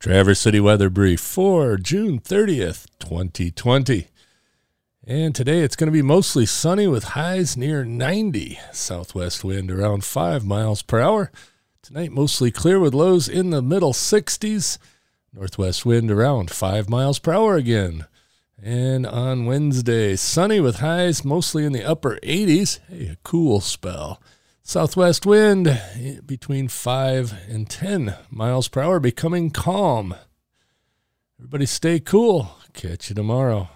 Traverse City Weather Brief for June 30th, 2020. And today it's going to be mostly sunny with highs near 90. Southwest wind around 5 miles per hour. Tonight mostly clear with lows in the middle 60s. Northwest wind around 5 miles per hour again. And on Wednesday, sunny with highs mostly in the upper 80s. Hey, a cool spell. Southwest wind eh, between 5 and 10 miles per hour, becoming calm. Everybody stay cool. Catch you tomorrow.